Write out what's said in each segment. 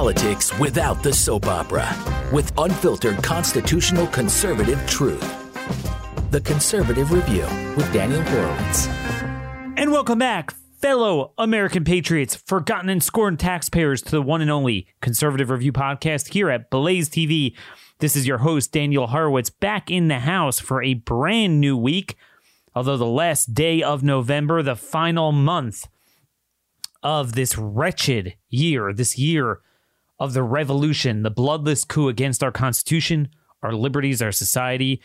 politics without the soap opera with unfiltered constitutional conservative truth. The Conservative Review with Daniel Horowitz. And welcome back, fellow American patriots, forgotten and scorned taxpayers, to the one and only Conservative Review podcast here at Blaze TV. This is your host, Daniel Horowitz, back in the house for a brand new week. Although the last day of November, the final month of this wretched year, this year of the revolution, the bloodless coup against our Constitution, our liberties, our society.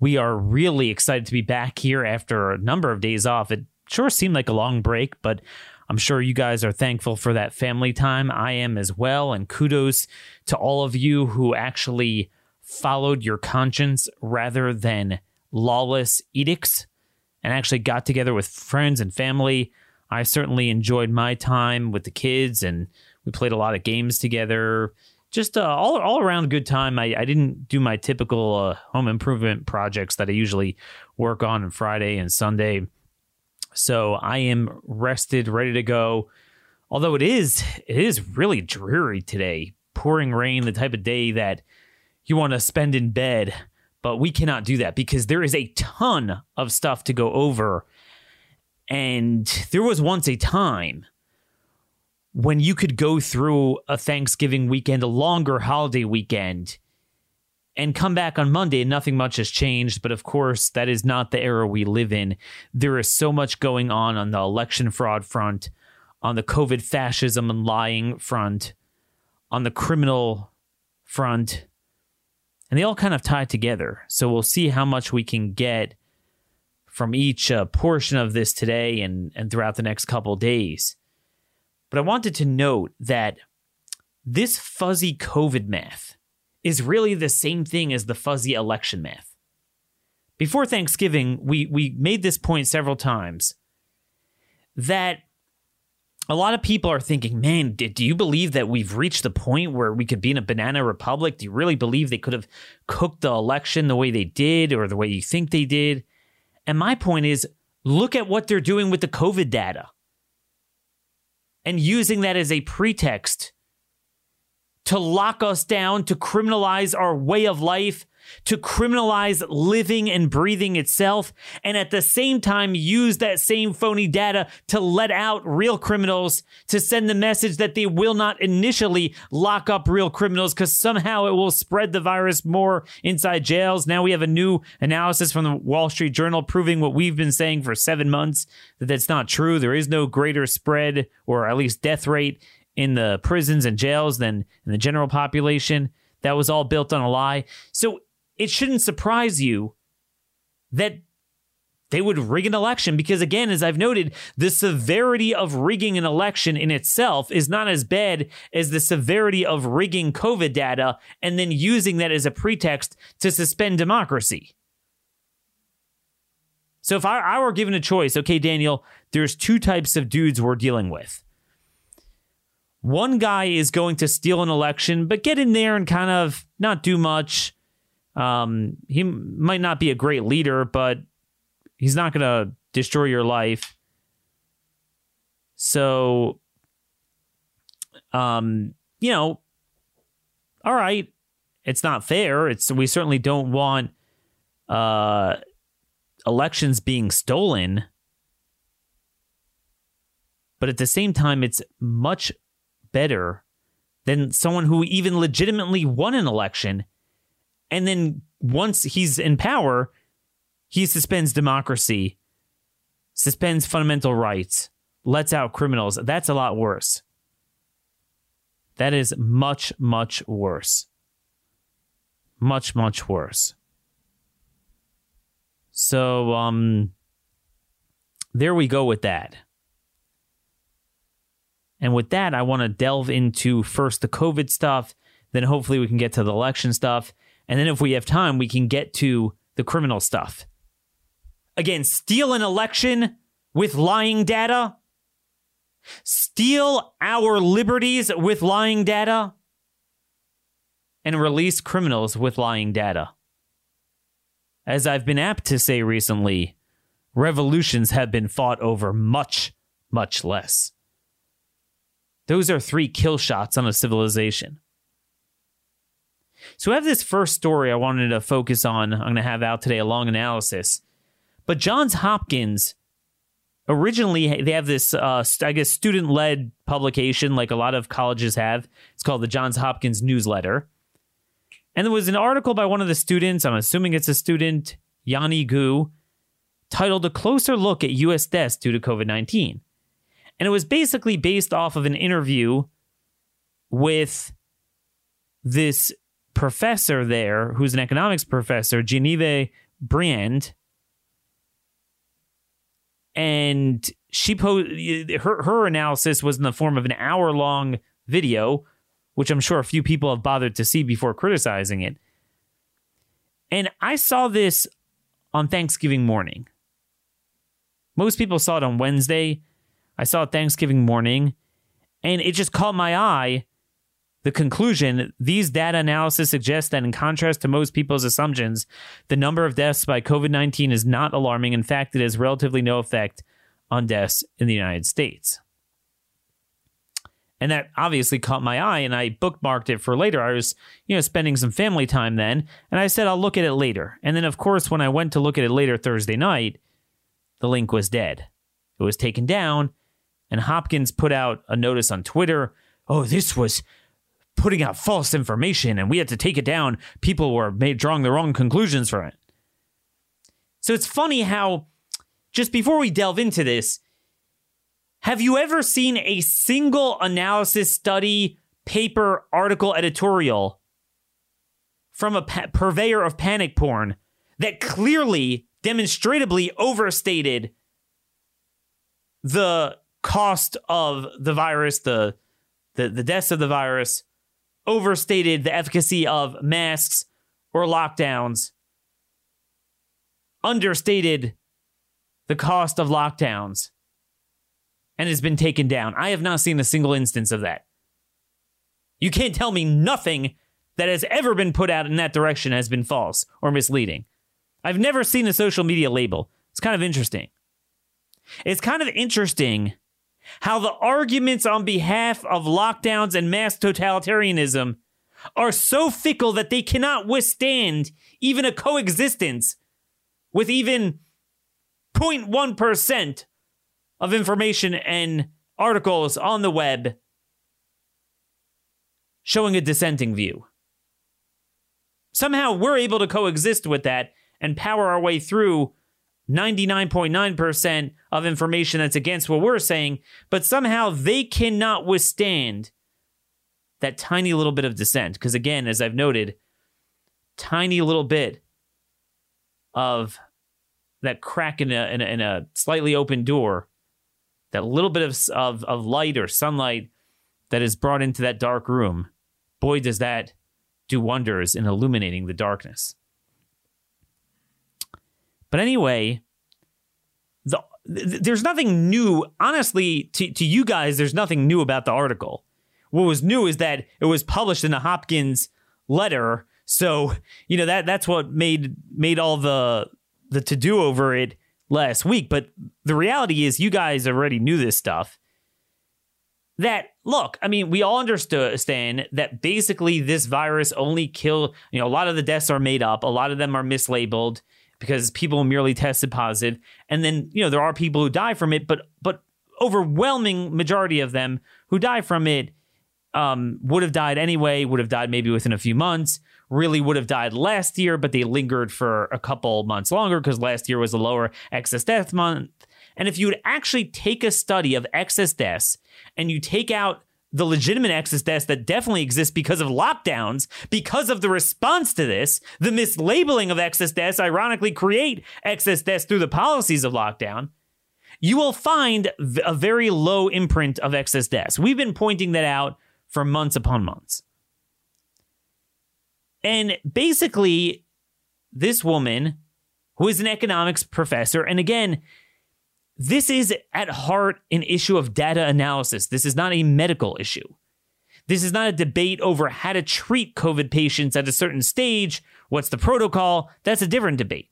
We are really excited to be back here after a number of days off. It sure seemed like a long break, but I'm sure you guys are thankful for that family time. I am as well. And kudos to all of you who actually followed your conscience rather than lawless edicts and actually got together with friends and family I certainly enjoyed my time with the kids, and we played a lot of games together. Just uh, all all around good time. I, I didn't do my typical uh, home improvement projects that I usually work on on Friday and Sunday. So I am rested, ready to go. Although it is it is really dreary today, pouring rain, the type of day that you want to spend in bed. But we cannot do that because there is a ton of stuff to go over and there was once a time when you could go through a Thanksgiving weekend, a longer holiday weekend, and come back on Monday and nothing much has changed. But of course, that is not the era we live in. There is so much going on on the election fraud front, on the COVID fascism and lying front, on the criminal front, and they all kind of tie together. So we'll see how much we can get from each uh, portion of this today and, and throughout the next couple days. But I wanted to note that this fuzzy COVID math is really the same thing as the fuzzy election math. Before Thanksgiving, we, we made this point several times that a lot of people are thinking, man, do you believe that we've reached the point where we could be in a banana republic? Do you really believe they could have cooked the election the way they did or the way you think they did? And my point is look at what they're doing with the COVID data and using that as a pretext to lock us down, to criminalize our way of life, to criminalize living and breathing itself, and at the same time use that same phony data to let out real criminals to send the message that they will not initially lock up real criminals because somehow it will spread the virus more inside jails. Now we have a new analysis from the Wall Street Journal proving what we've been saying for seven months that that's not true. There is no greater spread or at least death rate in the prisons and jails than in the general population. That was all built on a lie. So it shouldn't surprise you that they would rig an election because again as i've noted the severity of rigging an election in itself is not as bad as the severity of rigging covid data and then using that as a pretext to suspend democracy. So if I, I were given a choice okay daniel there's two types of dudes we're dealing with. One guy is going to steal an election but get in there and kind of not do much um, he might not be a great leader, but he's not going to destroy your life. So, um, you know, all right, it's not fair. It's we certainly don't want uh, elections being stolen, but at the same time, it's much better than someone who even legitimately won an election and then once he's in power, he suspends democracy, suspends fundamental rights, lets out criminals. That's a lot worse. That is much, much worse. Much, much worse. So, um, there we go with that. And with that, I want to delve into first the COVID stuff, then hopefully we can get to the election stuff, and then if we have time, we can get to the criminal stuff. Again, steal an election with lying data, steal our liberties with lying data, and release criminals with lying data. As I've been apt to say recently, revolutions have been fought over much, much less. Those are three kill shots on a civilization. So I have this first story I wanted to focus on. I'm going to have out today a long analysis. But Johns Hopkins originally they have this uh, I guess student led publication like a lot of colleges have. It's called the Johns Hopkins Newsletter. And there was an article by one of the students, I'm assuming it's a student, Yanni Gu, titled A Closer Look at US Deaths Due to COVID 19. And it was basically based off of an interview with this professor there, who's an economics professor, Genevieve Briand. And she posed her her analysis was in the form of an hour long video, which I'm sure a few people have bothered to see before criticizing it. And I saw this on Thanksgiving morning. Most people saw it on Wednesday. I saw it Thanksgiving morning, and it just caught my eye. The conclusion these data analysis suggests that, in contrast to most people's assumptions, the number of deaths by COVID 19 is not alarming. In fact, it has relatively no effect on deaths in the United States. And that obviously caught my eye, and I bookmarked it for later. I was, you know, spending some family time then, and I said, I'll look at it later. And then, of course, when I went to look at it later Thursday night, the link was dead. It was taken down, and Hopkins put out a notice on Twitter. Oh, this was putting out false information, and we had to take it down. People were made, drawing the wrong conclusions from it. So it's funny how, just before we delve into this, have you ever seen a single analysis study, paper, article, editorial from a pa- purveyor of panic porn that clearly demonstrably overstated the cost of the virus, the, the, the deaths of the virus, overstated the efficacy of masks or lockdowns, understated the cost of lockdowns, and has been taken down. I have not seen a single instance of that. You can't tell me nothing that has ever been put out in that direction has been false or misleading. I've never seen a social media label. It's kind of interesting. It's kind of interesting how the arguments on behalf of lockdowns and mass totalitarianism are so fickle that they cannot withstand even a coexistence with even 0.1% of information and articles on the web showing a dissenting view. Somehow we're able to coexist with that and power our way through 99.9% of information that's against what we're saying, but somehow they cannot withstand that tiny little bit of dissent. Because again, as I've noted, tiny little bit of that crack in a, in a, in a slightly open door, that little bit of, of, of light or sunlight that is brought into that dark room, boy, does that do wonders in illuminating the darkness. But anyway, the, there's nothing new. Honestly, to, to you guys, there's nothing new about the article. What was new is that it was published in a Hopkins letter. So, you know, that that's what made made all the the to do over it last week. But the reality is you guys already knew this stuff. That look, I mean, we all understand that basically this virus only kill, you know, a lot of the deaths are made up, a lot of them are mislabeled because people merely tested positive, and then you know there are people who die from it, but but overwhelming majority of them who die from it um, would have died anyway, would have died maybe within a few months, really would have died last year, but they lingered for a couple months longer because last year was a lower excess death month. And if you would actually take a study of excess deaths and you take out the legitimate excess deaths that definitely exist because of lockdowns, because of the response to this, the mislabeling of excess deaths ironically create excess deaths through the policies of lockdown. You will find a very low imprint of excess deaths. We've been pointing that out for months upon months. And basically, this woman, who is an economics professor, and again, this is at heart an issue of data analysis. This is not a medical issue. This is not a debate over how to treat COVID patients at a certain stage. What's the protocol? That's a different debate.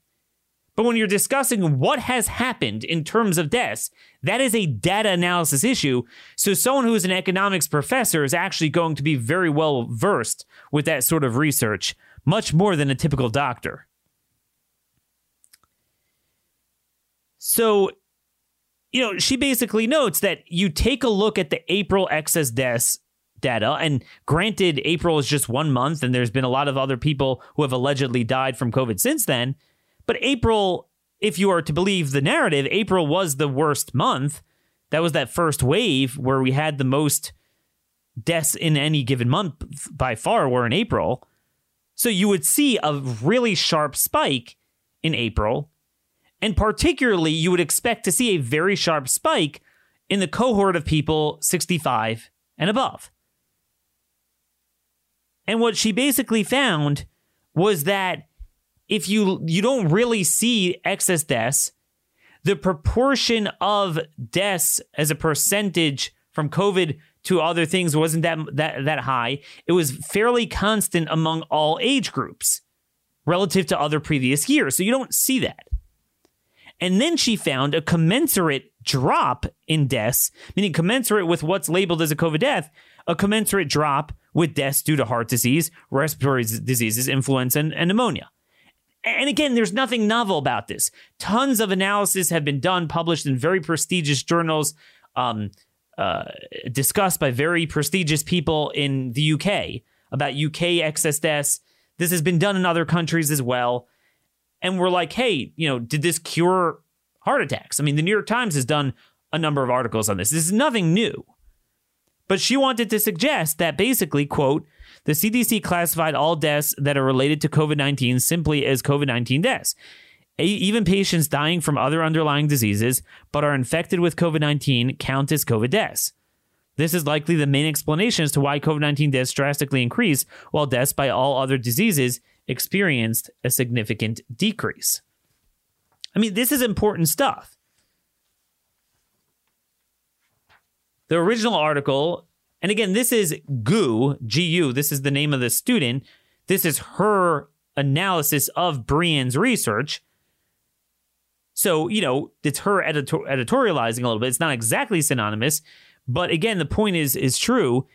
But when you're discussing what has happened in terms of deaths, that is a data analysis issue. So someone who is an economics professor is actually going to be very well versed with that sort of research, much more than a typical doctor. So, you know, she basically notes that you take a look at the April excess deaths data. And granted, April is just one month, and there's been a lot of other people who have allegedly died from COVID since then. But April, if you are to believe the narrative, April was the worst month. That was that first wave where we had the most deaths in any given month by far were in April. So you would see a really sharp spike in April. And particularly, you would expect to see a very sharp spike in the cohort of people 65 and above. And what she basically found was that if you you don't really see excess deaths, the proportion of deaths as a percentage from COVID to other things wasn't that that that high. It was fairly constant among all age groups relative to other previous years. So you don't see that. And then she found a commensurate drop in deaths, meaning commensurate with what's labeled as a COVID death, a commensurate drop with deaths due to heart disease, respiratory diseases, influenza, and, and pneumonia. And again, there's nothing novel about this. Tons of analysis have been done, published in very prestigious journals, um, uh, discussed by very prestigious people in the UK about UK excess deaths. This has been done in other countries as well and we're like, hey, you know, did this cure heart attacks? I mean, the New York Times has done a number of articles on this. This is nothing new. But she wanted to suggest that basically, quote, the CDC classified all deaths that are related to COVID 19 simply as COVID 19 deaths. Even patients dying from other underlying diseases but are infected with COVID 19 count as COVID deaths. This is likely the main explanation as to why COVID 19 deaths drastically increase, while deaths by all other diseases experienced a significant decrease. I mean, this is important stuff. The original article, and again, this is GU, GU, this is the name of the student. This is her analysis of Briand's research. So, you know, it's her editor- editorializing a little bit. It's not exactly synonymous, but again, the point is is true.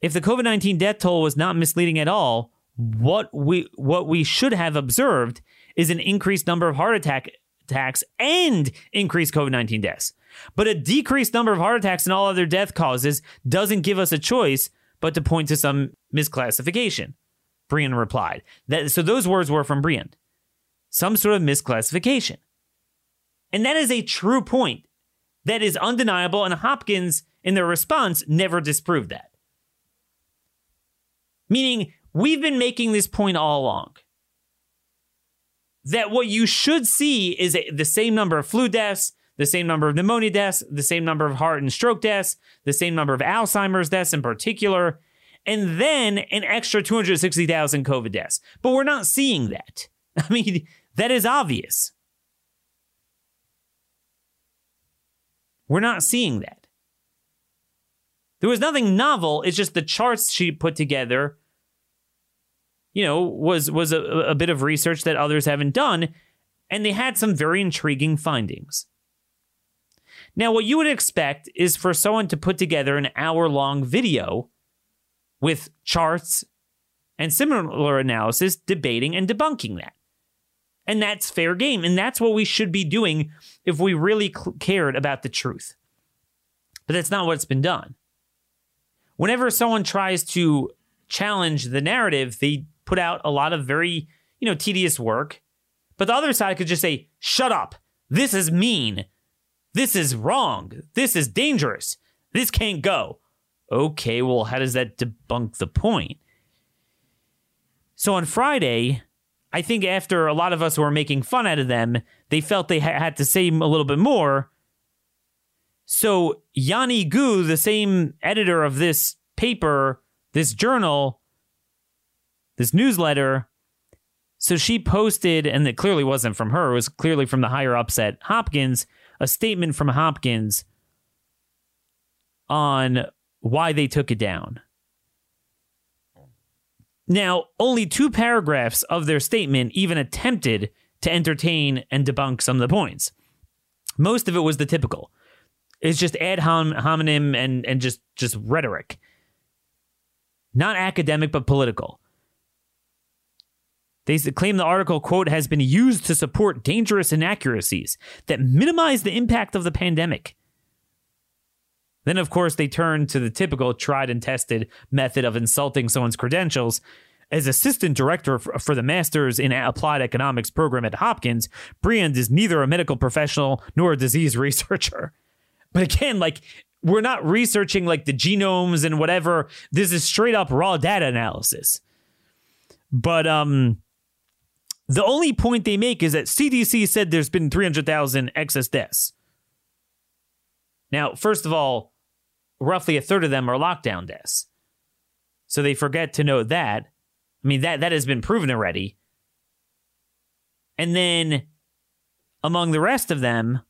If the COVID-19 death toll was not misleading at all, what we what we should have observed is an increased number of heart attack attacks and increased COVID-19 deaths. But a decreased number of heart attacks and all other death causes doesn't give us a choice but to point to some misclassification. Briand replied. That, so those words were from Briand. Some sort of misclassification. And that is a true point. That is undeniable, and Hopkins, in their response, never disproved that. Meaning, We've been making this point all along that what you should see is the same number of flu deaths, the same number of pneumonia deaths, the same number of heart and stroke deaths, the same number of Alzheimer's deaths in particular, and then an extra 260,000 COVID deaths. But we're not seeing that. I mean, that is obvious. We're not seeing that. There was nothing novel. It's just the charts she put together you know, was was a, a bit of research that others haven't done, and they had some very intriguing findings. Now, what you would expect is for someone to put together an hour long video with charts and similar analysis debating and debunking that. And that's fair game. And that's what we should be doing if we really cl- cared about the truth. But that's not what's been done. Whenever someone tries to challenge the narrative, they put out a lot of very, you know, tedious work. But the other side could just say, shut up. This is mean. This is wrong. This is dangerous. This can't go. Okay, well, how does that debunk the point? So on Friday, I think after a lot of us were making fun out of them, they felt they ha- had to say a little bit more. So Yanni Gu, the same editor of this paper, this journal, this newsletter. So she posted, and it clearly wasn't from her, it was clearly from the higher ups at Hopkins, a statement from Hopkins on why they took it down. Now, only two paragraphs of their statement even attempted to entertain and debunk some of the points. Most of it was the typical. It's just ad hom- hominem and and just just rhetoric. Not academic but political. They claim the article, quote, has been used to support dangerous inaccuracies that minimize the impact of the pandemic. Then, of course, they turn to the typical tried and tested method of insulting someone's credentials. As assistant director for the Masters in Applied Economics program at Hopkins, Briand is neither a medical professional nor a disease researcher. But again, like, we're not researching like the genomes and whatever. This is straight up raw data analysis. But um, the only point they make is that CDC said there's been 300,000 excess deaths. Now, first of all, roughly a third of them are lockdown deaths. So they forget to note that. I mean, that, that has been proven already. And then among the rest of them,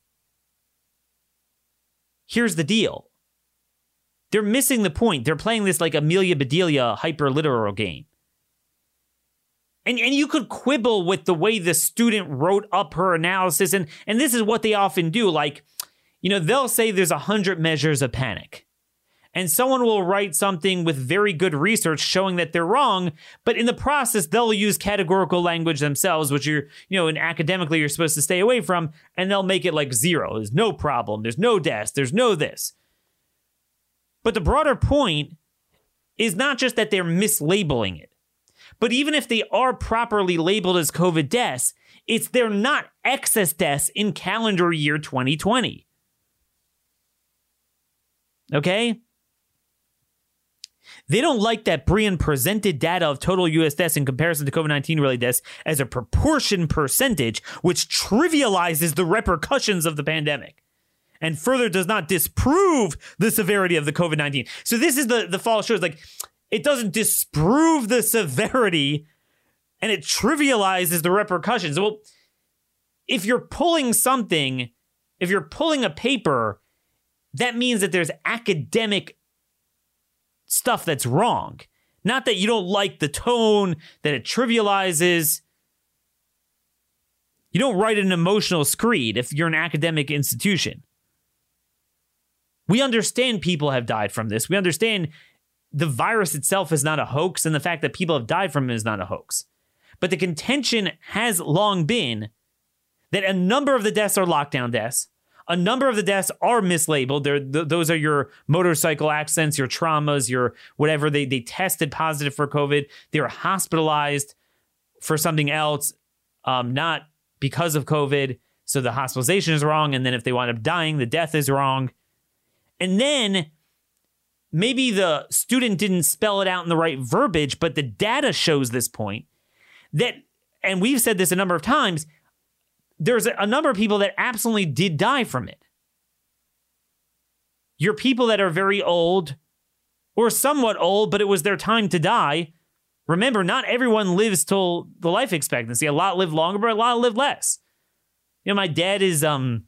here's the deal. They're missing the point. They're playing this like Amelia Bedelia hyper literal game. And, and you could quibble with the way the student wrote up her analysis. And, and this is what they often do. Like, you know, they'll say there's a hundred measures of panic. And someone will write something with very good research showing that they're wrong. But in the process they'll use categorical language themselves which you're you know and academically you're supposed to stay away from and they'll make it like zero. There's no problem. There's no deaths there's no this. But the broader point is not just that they're mislabeling it but even if they are properly labeled as covid deaths it's they're not excess deaths in calendar year 2020 okay? They don't like that Briand presented data of total US deaths in comparison to COVID 19 related deaths as a proportion percentage, which trivializes the repercussions of the pandemic and further does not disprove the severity of the COVID 19. So, this is the, the false shows like it doesn't disprove the severity and it trivializes the repercussions. Well, if you're pulling something, if you're pulling a paper, that means that there's academic stuff that's wrong. Not that you don't like the tone, that it trivializes. You don't write an emotional screed if you're an academic institution. We understand people have died from this. We understand the virus itself is not a hoax, and the fact that people have died from it is not a hoax. But the contention has long been that a number of the deaths are lockdown deaths, a number of the deaths are mislabeled. Th- those are your motorcycle accidents, your traumas, your whatever. They, they tested positive for COVID. They were hospitalized for something else, um, not because of COVID. So the hospitalization is wrong. And then if they wind up dying, the death is wrong. And then maybe the student didn't spell it out in the right verbiage, but the data shows this point that, and we've said this a number of times, there's a number of people that absolutely did die from it. You're people that are very old or somewhat old, but it was their time to die. Remember, not everyone lives till the life expectancy. A lot live longer, but a lot live less. You know, my dad is um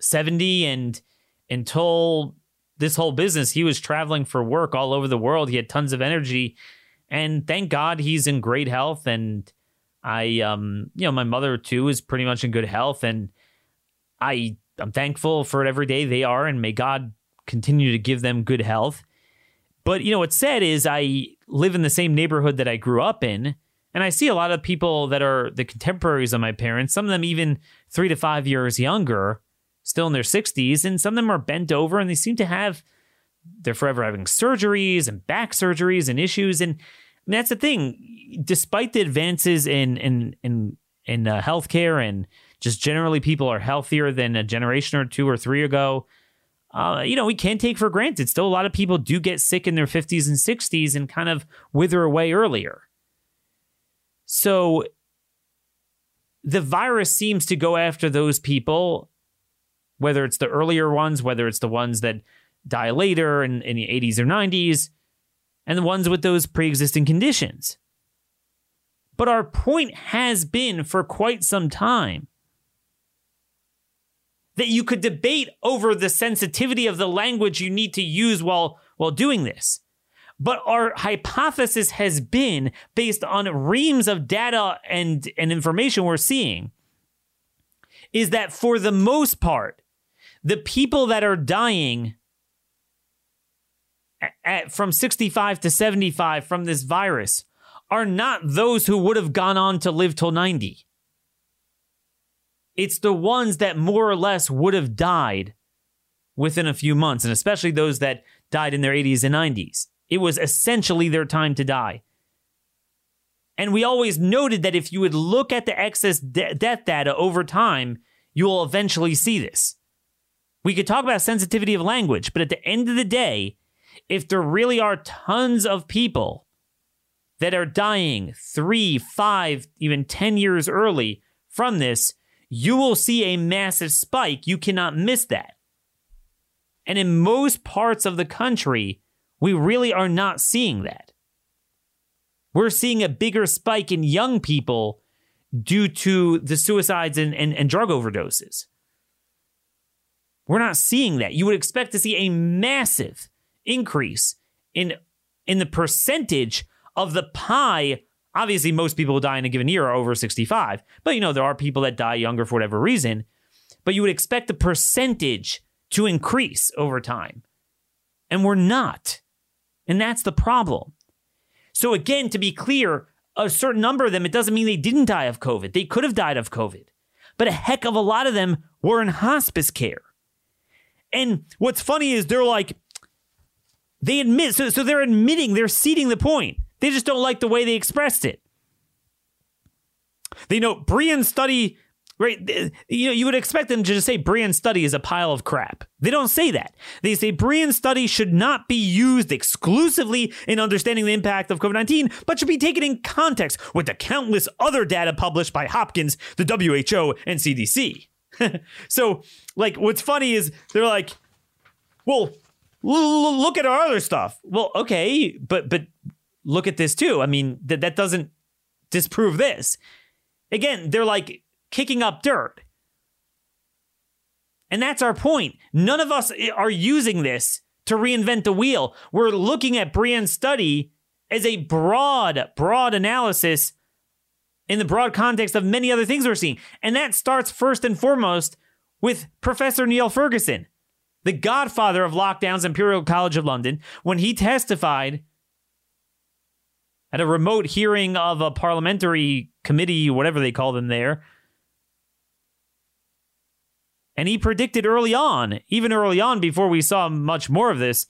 70 and until this whole business, he was traveling for work all over the world. He had tons of energy. And thank God he's in great health and I, um, you know, my mother too is pretty much in good health, and I, I'm thankful for it every day they are, and may God continue to give them good health. But you know, what's sad is I live in the same neighborhood that I grew up in, and I see a lot of people that are the contemporaries of my parents. Some of them even three to five years younger, still in their 60s, and some of them are bent over, and they seem to have they're forever having surgeries and back surgeries and issues and that's the thing. Despite the advances in in in in uh, healthcare and just generally people are healthier than a generation or two or three ago. Uh, you know, we can't take for granted. Still, a lot of people do get sick in their 50s and 60s and kind of wither away earlier. So the virus seems to go after those people, whether it's the earlier ones, whether it's the ones that die later in, in the 80s or 90s and the ones with those pre existing conditions. But our point has been for quite some time that you could debate over the sensitivity of the language you need to use while, while doing this. But our hypothesis has been based on reams of data and, and information we're seeing is that for the most part, the people that are dying at, from 65 to 75 from this virus are not those who would have gone on to live till 90. It's the ones that more or less would have died within a few months, and especially those that died in their 80s and 90s. It was essentially their time to die. And we always noted that if you would look at the excess de- death data over time, you will eventually see this. We could talk about sensitivity of language, but at the end of the day, if there really are tons of people that are dying three, five, even 10 years early from this, you will see a massive spike. You cannot miss that. And in most parts of the country, we really are not seeing that. We're seeing a bigger spike in young people due to the suicides and, and, and drug overdoses. We're not seeing that. You would expect to see a massive increase in in the percentage of the pie. Obviously, most people who die in a given year are over 65, but you know, there are people that die younger for whatever reason. But you would expect the percentage to increase over time. And we're not. And that's the problem. So, again, to be clear, a certain number of them, it doesn't mean they didn't die of COVID. They could have died of COVID. But a heck of a lot of them were in hospice care. And what's funny is they're like, they admit, so, so they're admitting, they're ceding the point. They just don't like the way they expressed it. They know Briand study Right? You know, you would expect them to just say Briand study is a pile of crap. They don't say that. They say Briand study should not be used exclusively in understanding the impact of COVID 19, but should be taken in context with the countless other data published by Hopkins, the WHO, and CDC. so, like, what's funny is they're like, well, look at our other stuff. Well, okay, but but look at this too. I mean, that that doesn't disprove this. Again, they're like kicking up dirt. And that's our point. None of us are using this to reinvent the wheel. We're looking at Briand's study as a broad, broad analysis in the broad context of many other things we're seeing. And that starts first and foremost with Professor Neil Ferguson, the godfather of lockdowns, Imperial College of London, when he testified at a remote hearing of a parliamentary committee, whatever they call them there, and he predicted early on, even early on before we saw much more of this,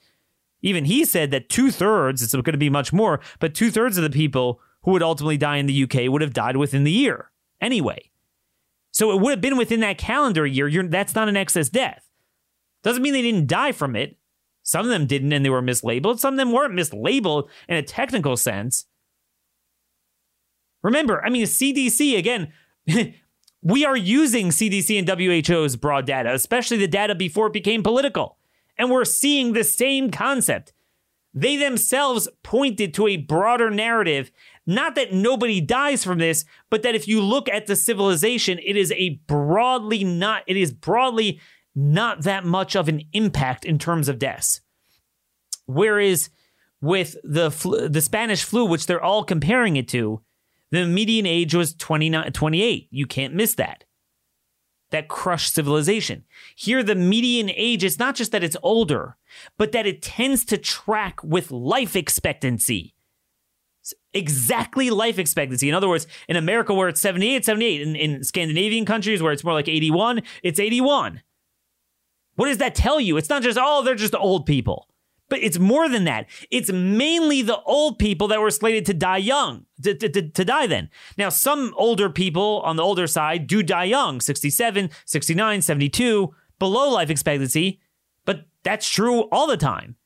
even he said that two thirds, it's going to be much more, but two thirds of the people who would ultimately die in the UK would have died within the year anyway. So it would have been within that calendar year. You're, that's not an excess death. Doesn't mean they didn't die from it. Some of them didn't and they were mislabeled. Some of them weren't mislabeled in a technical sense. Remember, I mean, CDC, again, We are using CDC and WHO's broad data, especially the data before it became political. And we're seeing the same concept. They themselves pointed to a broader narrative, not that nobody dies from this, but that if you look at the civilization, it is a broadly not, it is broadly not that much of an impact in terms of deaths. Whereas with the flu, the Spanish flu, which they're all comparing it to, the median age was 29, 28. You can't miss that. That crushed civilization. Here, the median age is not just that it's older, but that it tends to track with life expectancy. Exactly life expectancy. In other words, in America, where it's 78, 78. In, in Scandinavian countries, where it's more like 81, it's 81. What does that tell you? It's not just, oh, they're just old people. But it's more than that. It's mainly the old people that were slated to die young, to, to, to, to, die then. Now, some older people on the older side do die young 67, 69, 72, below life expectancy, but that's true all the time.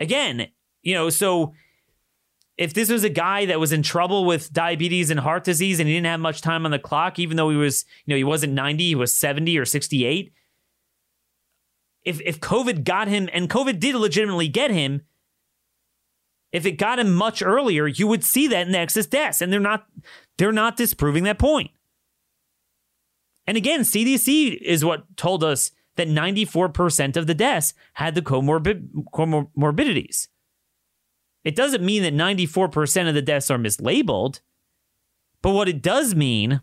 Again, you know, so if this was a guy that was in trouble with diabetes and heart disease and he didn't have much time on the clock, even though he was, you know, he wasn't 90, he was 70 or 68 if if COVID got him, and COVID did legitimately get him, if it got him much earlier, you would see that in the excess deaths, and they're not they're not disproving that point. And again, CDC is what told us that 94% of the deaths had the comorbid, comorbidities. It doesn't mean that 94% of the deaths are mislabeled. But what it does mean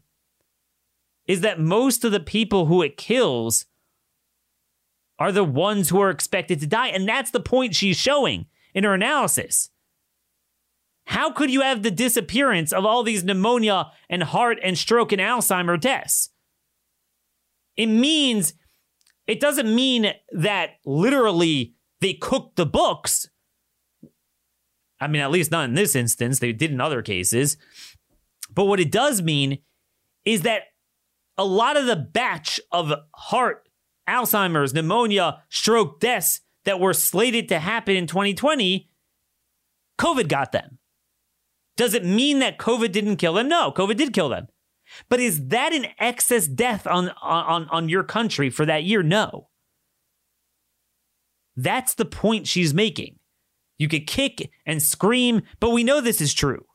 is that most of the people who it kills are the ones who are expected to die. And that's the point she's showing in her analysis. How could you have the disappearance of all these pneumonia and heart and stroke and Alzheimer deaths? It means, it doesn't mean that literally they cooked the books. I mean, at least not in this instance. They did in other cases. But what it does mean is that a lot of the batch of heart, Alzheimer's, pneumonia, stroke deaths that were slated to happen in 2020, COVID got them. Does it mean that COVID didn't kill them? No, COVID did kill them. But is that an excess death on, on, on your country for that year? No. That's the point she's making. You could kick and scream, but we know this is true.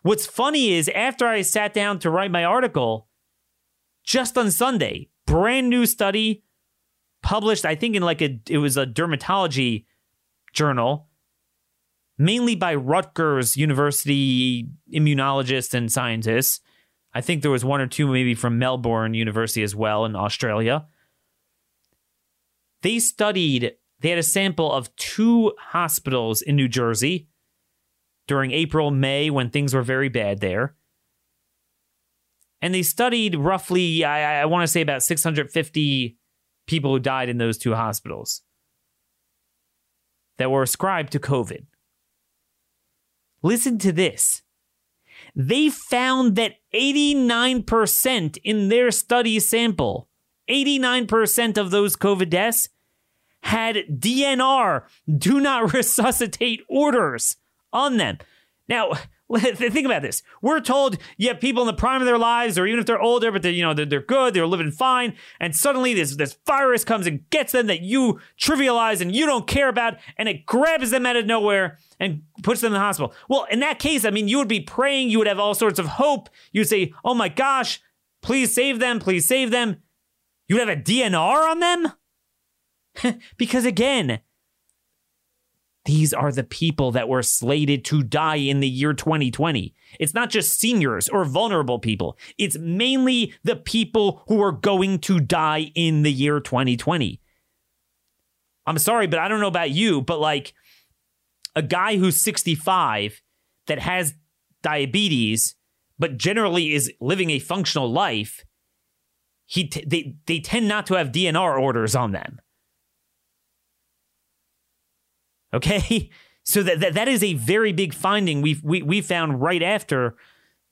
What's funny is after I sat down to write my article, just on Sunday, brand new study published, I think in like a it was a dermatology journal, mainly by Rutgers University immunologists and scientists. I think there was one or two maybe from Melbourne University as well in Australia. They studied, they had a sample of two hospitals in New Jersey during April, May, when things were very bad there. And they studied roughly, I, I want to say about 650 people who died in those two hospitals that were ascribed to COVID. Listen to this. They found that 89% in their study sample, 89% of those COVID deaths had DNR, do not resuscitate orders on them. Now, think about this. We're told you have people in the prime of their lives, or even if they're older, but they're, you know they're, they're good, they're living fine, and suddenly this this virus comes and gets them that you trivialize and you don't care about, and it grabs them out of nowhere and puts them in the hospital. Well, in that case, I mean, you would be praying, you would have all sorts of hope. You'd say, "Oh my gosh, please save them, please save them." You'd have a DNR on them because again, these are the people that were slated to die in the year 2020. It's not just seniors or vulnerable people. It's mainly the people who are going to die in the year 2020. I'm sorry, but I don't know about you, but like a guy who's 65 that has diabetes, but generally is living a functional life, he t- they, they tend not to have DNR orders on them. Okay. So that, that, that is a very big finding we we, we found right after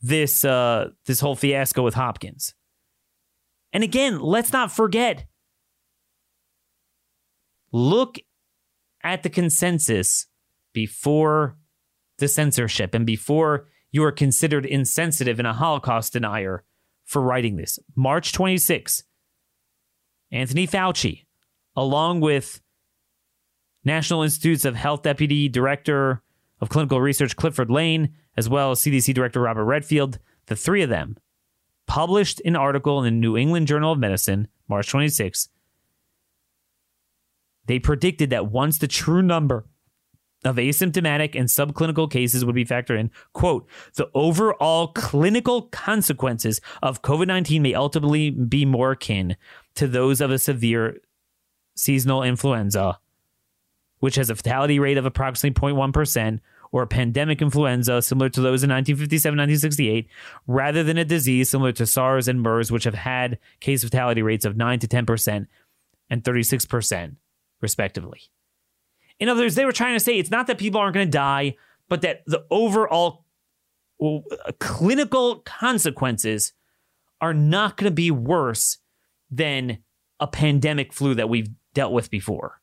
this uh, this whole fiasco with Hopkins. And again, let's not forget. Look at the consensus before the censorship and before you are considered insensitive and a Holocaust denier for writing this. March 26, Anthony Fauci, along with National Institutes of Health Deputy Director of Clinical Research Clifford Lane, as well as CDC Director Robert Redfield, the three of them published an article in the New England Journal of Medicine, March 26. They predicted that once the true number of asymptomatic and subclinical cases would be factored in, quote, the overall clinical consequences of COVID 19 may ultimately be more akin to those of a severe seasonal influenza which has a fatality rate of approximately 0.1%, or a pandemic influenza similar to those in 1957 1968, rather than a disease similar to SARS and MERS, which have had case fatality rates of 9 to 10% and 36%, respectively. In other words, they were trying to say it's not that people aren't going to die, but that the overall clinical consequences are not going to be worse than a pandemic flu that we've dealt with before.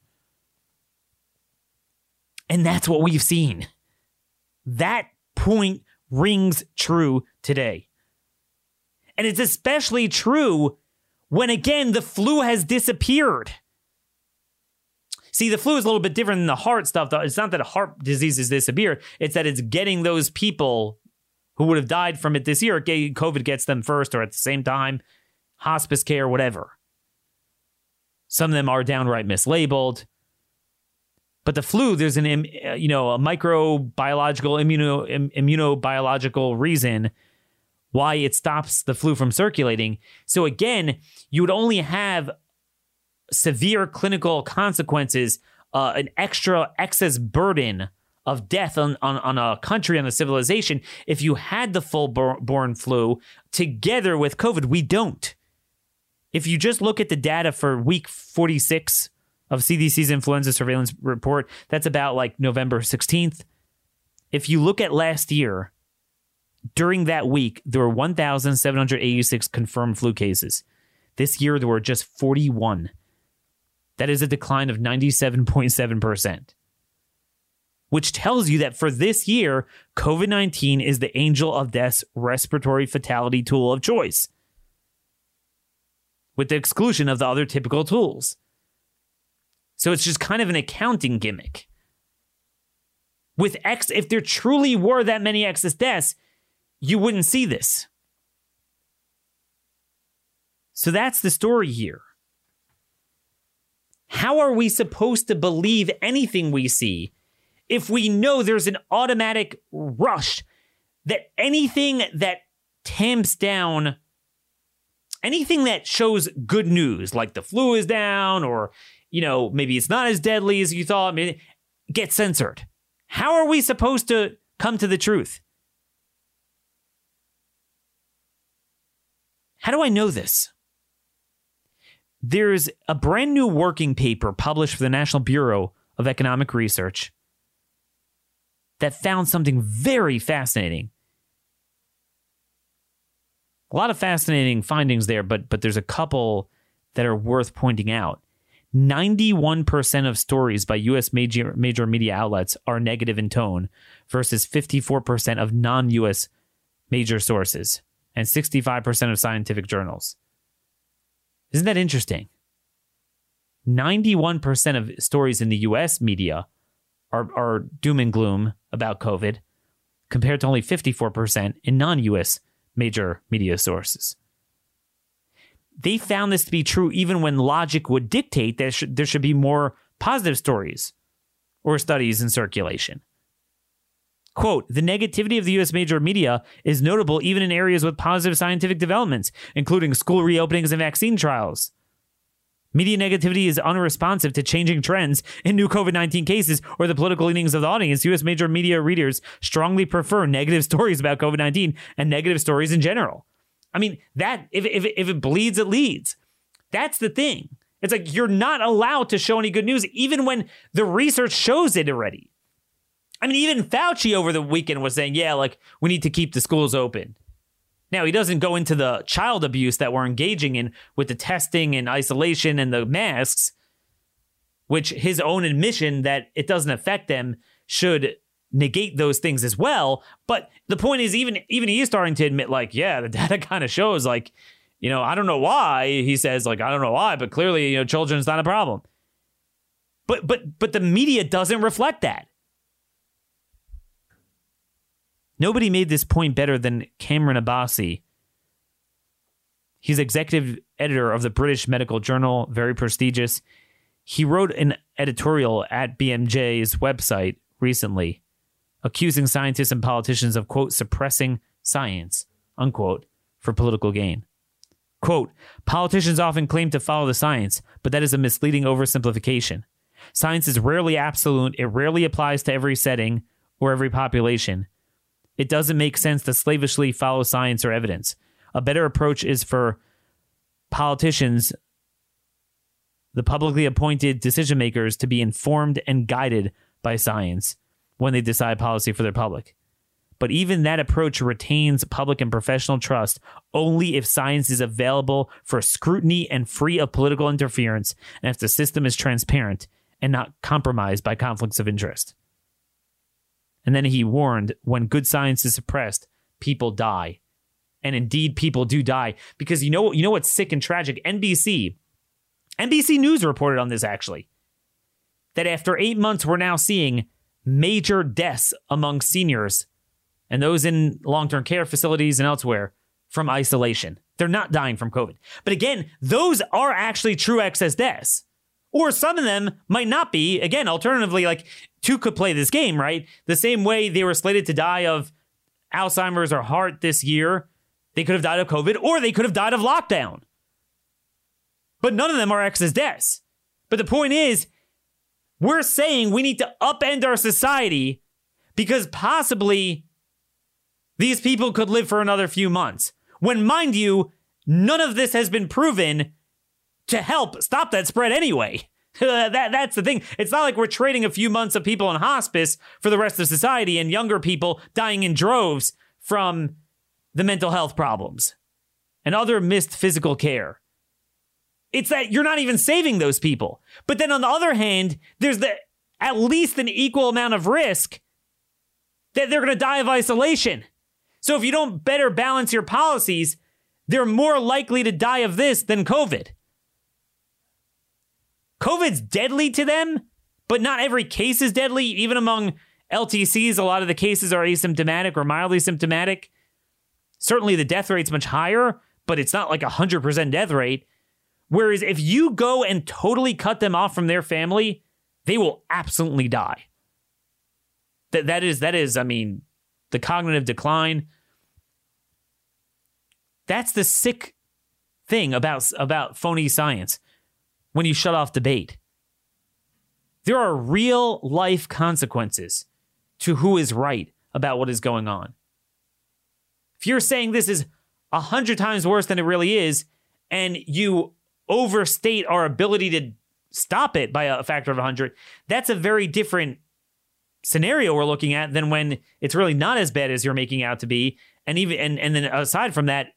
And that's what we've seen. That point rings true today. And it's especially true when, again, the flu has disappeared. See, the flu is a little bit different than the heart stuff. Though. It's not that heart disease has disappeared, it's that it's getting those people who would have died from it this year. COVID gets them first or at the same time, hospice care, whatever. Some of them are downright mislabeled. But the flu, there's an uh, you know a microbiological immuno immunobiological reason why it stops the flu from circulating. So again, you would only have severe clinical consequences, uh, an extra excess burden of death on, on, on a country, on a civilization, if you had the full born flu together with COVID. We don't. If you just look at the data for week 46 of CDC's influenza surveillance report, that's about like November 16th. If you look at last year, during that week, there were 1,786 confirmed flu cases. This year, there were just 41. That is a decline of 97.7%, which tells you that for this year, COVID 19 is the angel of death's respiratory fatality tool of choice, with the exclusion of the other typical tools. So it's just kind of an accounting gimmick. With X, if there truly were that many excess deaths, you wouldn't see this. So that's the story here. How are we supposed to believe anything we see if we know there's an automatic rush that anything that tamps down anything that shows good news, like the flu is down or, you know, maybe it's not as deadly as you thought, maybe, gets censored? How are we supposed to come to the truth? How do I know this? There's a brand new working paper published for the National Bureau of Economic Research that found something very fascinating. A lot of fascinating findings there, but but there's a couple that are worth pointing out. 91% of stories by US major major media outlets are negative in tone versus 54% of non-US major sources and 65% of scientific journals. Isn't that interesting? 91% of stories in the US media are, are doom and gloom about COVID, compared to only 54% in non US major media sources. They found this to be true even when logic would dictate that there should be more positive stories or studies in circulation. Quote, the negativity of the U.S. major media is notable even in areas with positive scientific developments, including school reopenings and vaccine trials. Media negativity is unresponsive to changing trends in new COVID 19 cases or the political leanings of the audience. U.S. major media readers strongly prefer negative stories about COVID 19 and negative stories in general. I mean, that, if, if, if it bleeds, it leads. That's the thing. It's like you're not allowed to show any good news, even when the research shows it already. I mean, even Fauci over the weekend was saying, yeah, like we need to keep the schools open. Now, he doesn't go into the child abuse that we're engaging in with the testing and isolation and the masks, which his own admission that it doesn't affect them should negate those things as well. But the point is, even even he is starting to admit, like, yeah, the data kind of shows, like, you know, I don't know why. He says, like, I don't know why, but clearly, you know, children's not a problem. But but but the media doesn't reflect that. Nobody made this point better than Kamran Abbasi. He's executive editor of the British Medical Journal, very prestigious. He wrote an editorial at BMJ's website recently, accusing scientists and politicians of, quote, suppressing science, unquote, for political gain. Quote, politicians often claim to follow the science, but that is a misleading oversimplification. Science is rarely absolute, it rarely applies to every setting or every population. It doesn't make sense to slavishly follow science or evidence. A better approach is for politicians, the publicly appointed decision makers, to be informed and guided by science when they decide policy for their public. But even that approach retains public and professional trust only if science is available for scrutiny and free of political interference, and if the system is transparent and not compromised by conflicts of interest. And then he warned when good science is suppressed, people die. And indeed, people do die because you know you know what's sick and tragic. NBC, NBC News reported on this actually. That after eight months, we're now seeing major deaths among seniors and those in long term care facilities and elsewhere from isolation. They're not dying from COVID. But again, those are actually true excess deaths Or some of them might not be. Again, alternatively, like two could play this game, right? The same way they were slated to die of Alzheimer's or heart this year, they could have died of COVID or they could have died of lockdown. But none of them are excess deaths. But the point is, we're saying we need to upend our society because possibly these people could live for another few months. When, mind you, none of this has been proven to help stop that spread anyway. that that's the thing. It's not like we're trading a few months of people in hospice for the rest of society and younger people dying in droves from the mental health problems and other missed physical care. It's that you're not even saving those people. But then on the other hand, there's the at least an equal amount of risk that they're going to die of isolation. So if you don't better balance your policies, they're more likely to die of this than COVID. COVID's deadly to them, but not every case is deadly. Even among LTCs, a lot of the cases are asymptomatic or mildly symptomatic. Certainly the death rate's much higher, but it's not like a 100% death rate. Whereas if you go and totally cut them off from their family, they will absolutely die. That that is that is I mean the cognitive decline. That's the sick thing about about phony science when you shut off debate. There are real life consequences to who is right about what is going on. If you're saying this is a hundred times worse than it really is, and you overstate our ability to stop it by a factor of 100, that's a very different scenario we're looking at than when it's really not as bad as you're making out to be. And even and, and then aside from that,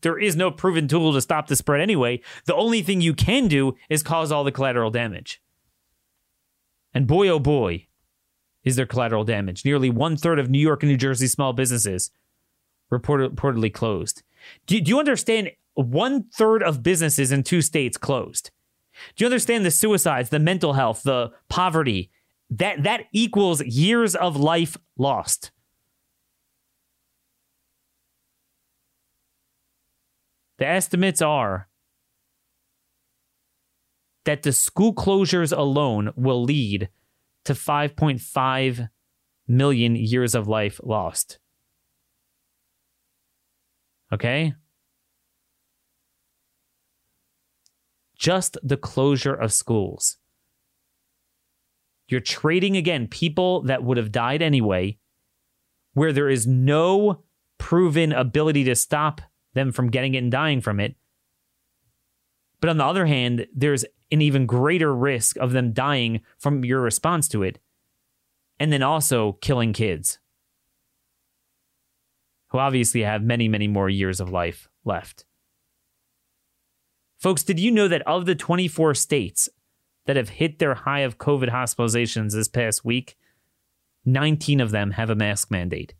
there is no proven tool to stop the spread anyway. The only thing you can do is cause all the collateral damage. And boy, oh boy, is there collateral damage. Nearly one third of New York and New Jersey small businesses report- reportedly closed. Do, do you understand? One third of businesses in two states closed. Do you understand the suicides, the mental health, the poverty? That that equals years of life lost. The estimates are that the school closures alone will lead to 5.5 million years of life lost. Okay? Just the closure of schools. You're trading again people that would have died anyway, where there is no proven ability to stop them from getting it and dying from it. But on the other hand, there's an even greater risk of them dying from your response to it. And then also killing kids who obviously have many, many more years of life left. Folks, did you know that of the 24 states that have hit their high of COVID hospitalizations this past week, 19 of them have a mask mandate?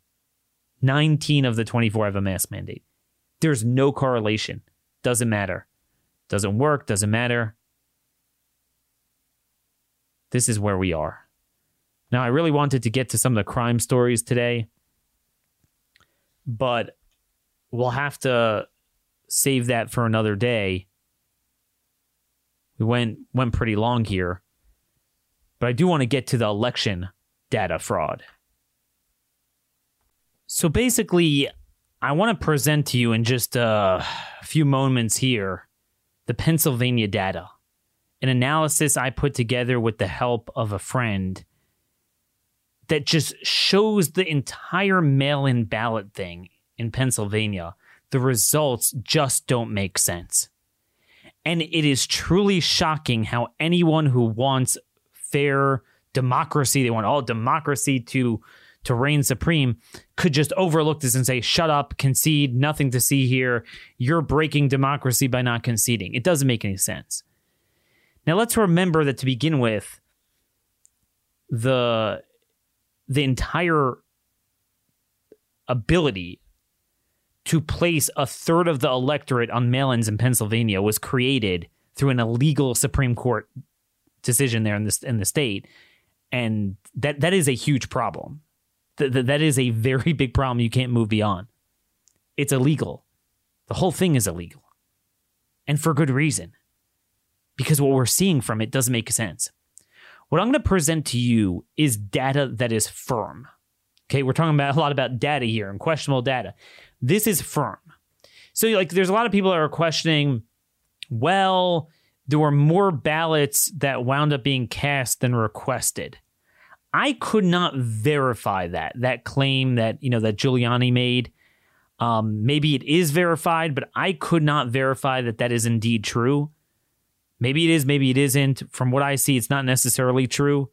19 of the 24 have a mask mandate. There's no correlation. Doesn't matter. Doesn't work, doesn't matter. This is where we are. Now, I really wanted to get to some of the crime stories today, but we'll have to save that for another day. We went went pretty long here. But I do want to get to the election data fraud. So basically, I want to present to you in just a few moments here the Pennsylvania data, an analysis I put together with the help of a friend that just shows the entire mail in ballot thing in Pennsylvania. The results just don't make sense. And it is truly shocking how anyone who wants fair democracy, they want all democracy to to reign supreme could just overlook this and say, shut up, concede, nothing to see here. You're breaking democracy by not conceding. It doesn't make any sense. Now let's remember that to begin with, the the entire ability to place a third of the electorate on mail-ins in Pennsylvania was created through an illegal Supreme Court decision there in this in the state, and that that is a huge problem. Th- that is a very big problem you can't move beyond. It's illegal. The whole thing is illegal. And for good reason. because what we're seeing from it doesn't make sense. What I'm going to present to you is data that is firm. Okay, we're talking about a lot about data here and questionable data. This is firm. So, like, there's a lot of people that are questioning, well, there were more ballots that wound up being cast than requested. I could not verify that that claim that you know that Giuliani made. Um, maybe it is verified, but I could not verify that that is indeed true. Maybe it is, maybe it isn't. From what I see, it's not necessarily true.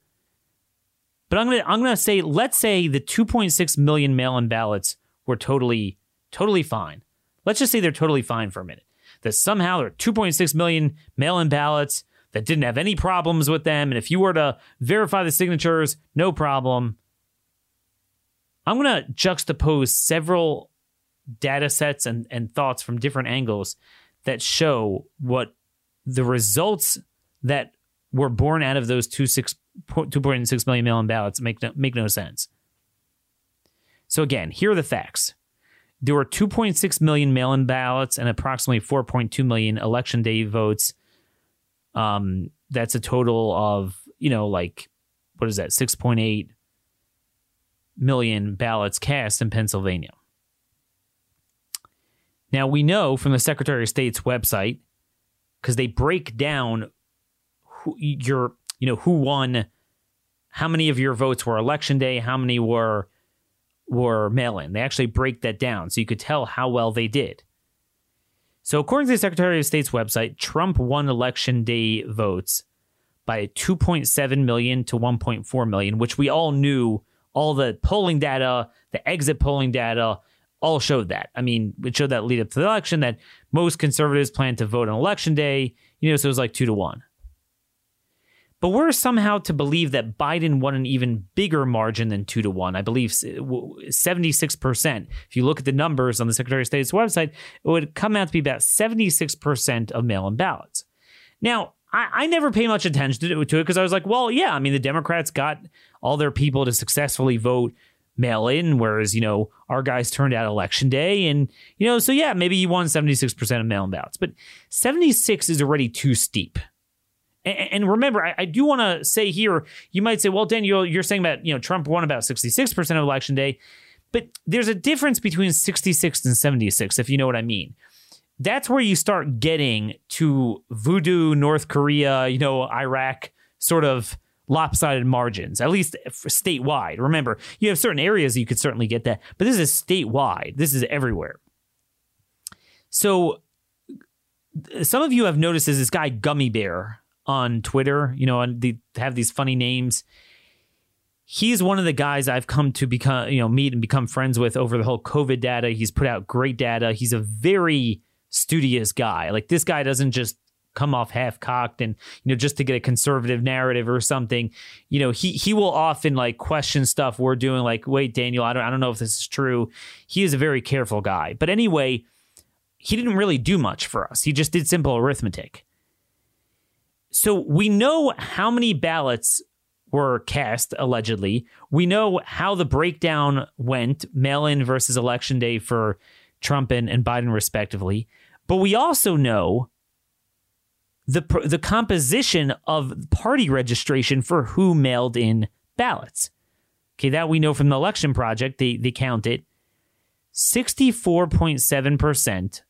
But I'm gonna I'm gonna say let's say the 2.6 million mail-in ballots were totally totally fine. Let's just say they're totally fine for a minute. That somehow there are 2.6 million mail-in ballots that didn't have any problems with them, and if you were to verify the signatures, no problem. I'm gonna juxtapose several data sets and, and thoughts from different angles that show what the results that were born out of those 2.6 million mail in ballots make no, make no sense. So, again, here are the facts. There were 2.6 million mail in ballots and approximately 4.2 million election day votes. Um, that's a total of, you know, like, what is that, 6.8 million ballots cast in Pennsylvania. Now, we know from the Secretary of State's website because they break down who your you know who won how many of your votes were election day how many were were mail in they actually break that down so you could tell how well they did so according to the secretary of state's website trump won election day votes by 2.7 million to 1.4 million which we all knew all the polling data the exit polling data all showed that. I mean, it showed that lead up to the election that most conservatives plan to vote on election day, you know, so it was like two to one. But we're somehow to believe that Biden won an even bigger margin than two to one. I believe 76%. If you look at the numbers on the Secretary of State's website, it would come out to be about 76% of mail in ballots. Now, I, I, never pay much attention to it because I was like, well, yeah, I mean, the Democrats got all their people to successfully vote mail in, whereas, you know, our guys turned out election day. And, you know, so yeah, maybe you won 76% of mail in ballots, but 76 is already too steep. And, remember, I, do want to say here, you might say, well, Daniel, you're saying about, you know, Trump won about 66% of election day, but there's a difference between 66 and 76, if you know what I mean. That's where you start getting to voodoo, North Korea, you know, Iraq sort of lopsided margins, at least statewide. Remember, you have certain areas you could certainly get that, but this is statewide. This is everywhere. So, some of you have noticed is this guy Gummy Bear on Twitter. You know, and they have these funny names. He's one of the guys I've come to become, you know, meet and become friends with over the whole COVID data. He's put out great data. He's a very studious guy. Like this guy doesn't just come off half cocked and you know just to get a conservative narrative or something you know he he will often like question stuff we're doing like wait Daniel I don't I don't know if this is true he is a very careful guy but anyway he didn't really do much for us he just did simple arithmetic so we know how many ballots were cast, allegedly. We know how the breakdown went mail in versus election day for Trump and, and Biden, respectively. But we also know the, the composition of party registration for who mailed in ballots. Okay, that we know from the election project, they, they count it. 64.7%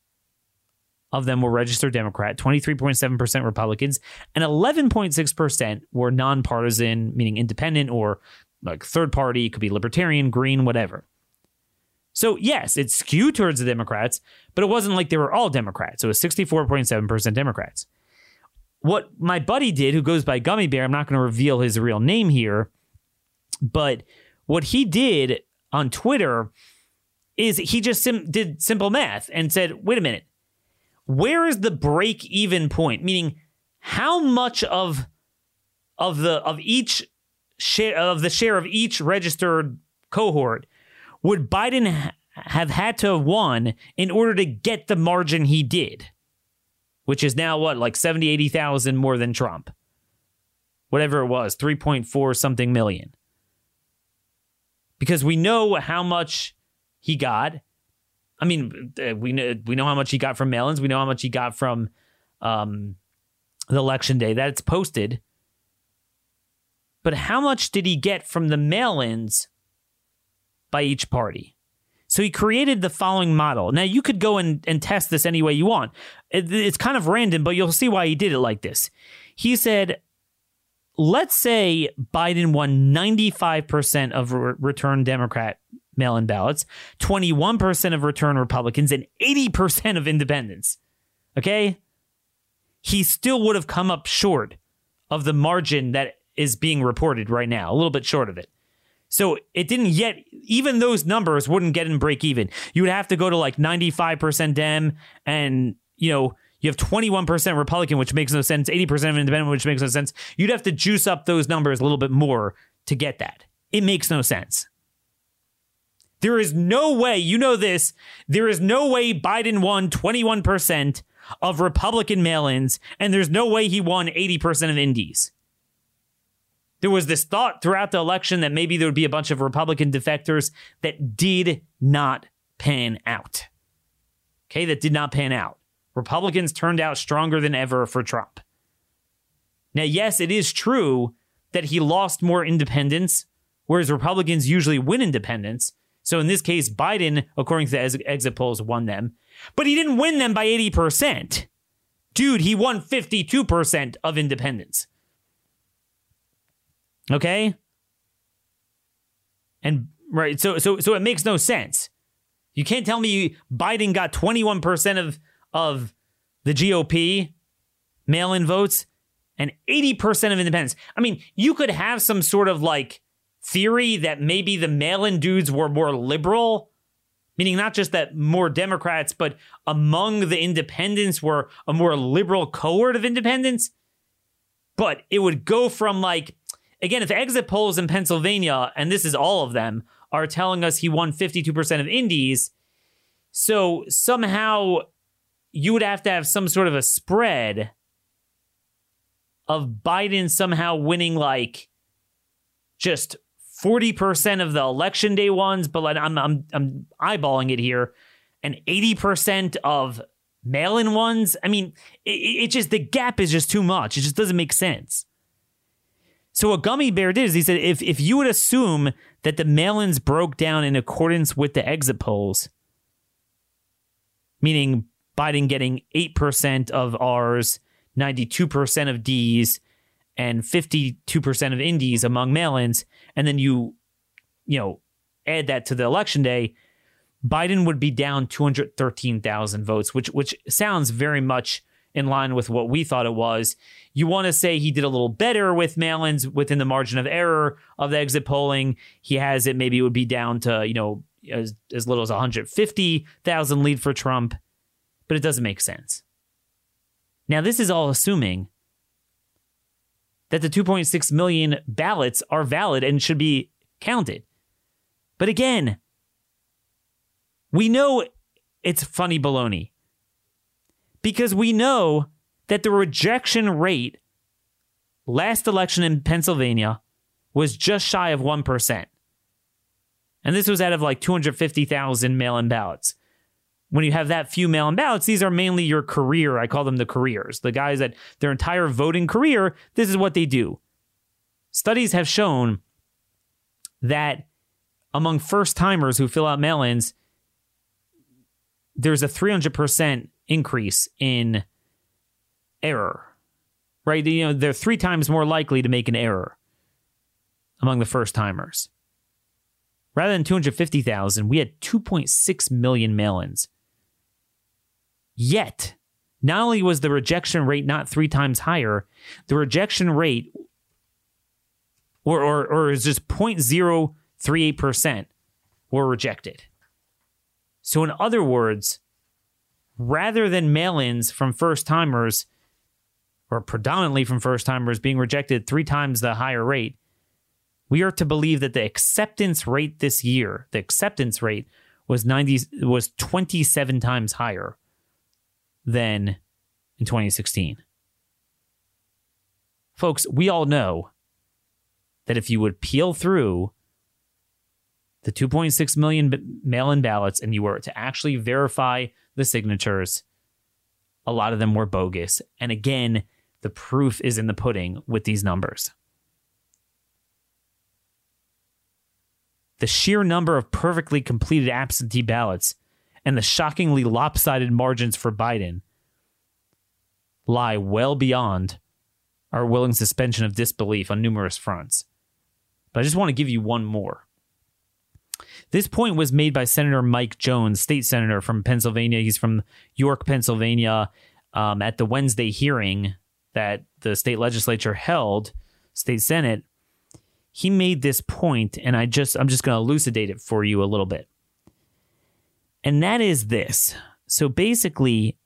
of them were registered Democrat, twenty three point seven percent Republicans, and eleven point six percent were nonpartisan, meaning independent or like third party. Could be Libertarian, Green, whatever. So yes, it skewed towards the Democrats, but it wasn't like they were all Democrats. So it was sixty four point seven percent Democrats what my buddy did, who goes by Gummy Bear, I'm not going to reveal his real name here, but what he did on Twitter is he just sim- did simple math and said, wait a minute, where is the break even point? Meaning, how much of of the of each share of the share of each registered cohort would Biden ha- have had to have won in order to get the margin he did? which is now what, like 70, 80,000 more than Trump. Whatever it was, 3.4 something million. Because we know how much he got. I mean, uh, we know we know how much he got from mail-ins. We know how much he got from um, the election day. That's posted. But how much did he get from the mail ins by each party? So he created the following model. Now, you could go and, and test this any way you want. It, it's kind of random, but you'll see why he did it like this. He said, let's say Biden won 95% of re- Democrat mail in ballots, 21% of return Republicans, and 80% of independents. Okay? He still would have come up short of the margin that is being reported right now, a little bit short of it. So it didn't yet, even those numbers wouldn't get in break even. You would have to go to like 95% Dem and, you know, you have 21% Republican, which makes no sense, 80% of independent, which makes no sense. You'd have to juice up those numbers a little bit more to get that. It makes no sense. There is no way, you know this, there is no way Biden won 21% of Republican mail ins, and there's no way he won 80% of indies. There was this thought throughout the election that maybe there would be a bunch of Republican defectors that did not pan out. Okay, that did not pan out. Republicans turned out stronger than ever for Trump. Now, yes, it is true that he lost more independents, whereas Republicans usually win independents. So in this case, Biden, according to the exit polls, won them. But he didn't win them by 80%. Dude, he won 52% of independents. Okay? And right, so so so it makes no sense. You can't tell me Biden got 21% of of the GOP mail-in votes and 80% of independents. I mean, you could have some sort of like theory that maybe the mail-in dudes were more liberal meaning not just that more Democrats, but among the independents were a more liberal cohort of independents. But it would go from like, again, if exit polls in Pennsylvania, and this is all of them, are telling us he won 52% of indies. So somehow you would have to have some sort of a spread of Biden somehow winning like just 40% of the election day ones, but like I'm, I'm, I'm eyeballing it here, and 80% of mail in ones. I mean, it, it just, the gap is just too much. It just doesn't make sense. So what Gummy Bear did is he said if, if you would assume that the mail ins broke down in accordance with the exit polls, meaning Biden getting 8% of R's, 92% of D's, and 52% of indies among mail-ins and then you you know add that to the election day Biden would be down 213,000 votes which which sounds very much in line with what we thought it was. You want to say he did a little better with mail-ins within the margin of error of the exit polling. He has it maybe it would be down to, you know, as as little as 150,000 lead for Trump, but it doesn't make sense. Now this is all assuming that the 2.6 million ballots are valid and should be counted. But again, we know it's funny baloney because we know that the rejection rate last election in Pennsylvania was just shy of 1%. And this was out of like 250,000 mail in ballots when you have that few mail in ballots, these are mainly your career. I call them the careers, the guys that their entire voting career, this is what they do. Studies have shown that among first timers who fill out mail ins, there's a 300% increase in error, right? You know, they're three times more likely to make an error among the first timers. Rather than 250,000, we had 2.6 million mail ins. Yet, not only was the rejection rate not three times higher, the rejection rate or or, or is just 0.038% were rejected. So in other words, rather than mail-ins from first timers or predominantly from first timers being rejected three times the higher rate, we are to believe that the acceptance rate this year, the acceptance rate was 90 was 27 times higher than in 2016. Folks, we all know that if you would peel through the 2.6 million mail in ballots and you were to actually verify the signatures, a lot of them were bogus. And again, the proof is in the pudding with these numbers. The sheer number of perfectly completed absentee ballots and the shockingly lopsided margins for Biden lie well beyond our willing suspension of disbelief on numerous fronts. But I just want to give you one more. This point was made by Senator Mike Jones, state senator from Pennsylvania. He's from York, Pennsylvania, um, at the Wednesday hearing that the state legislature held, state senate. He made this point, and I just I'm just going to elucidate it for you a little bit. And that is this. So basically,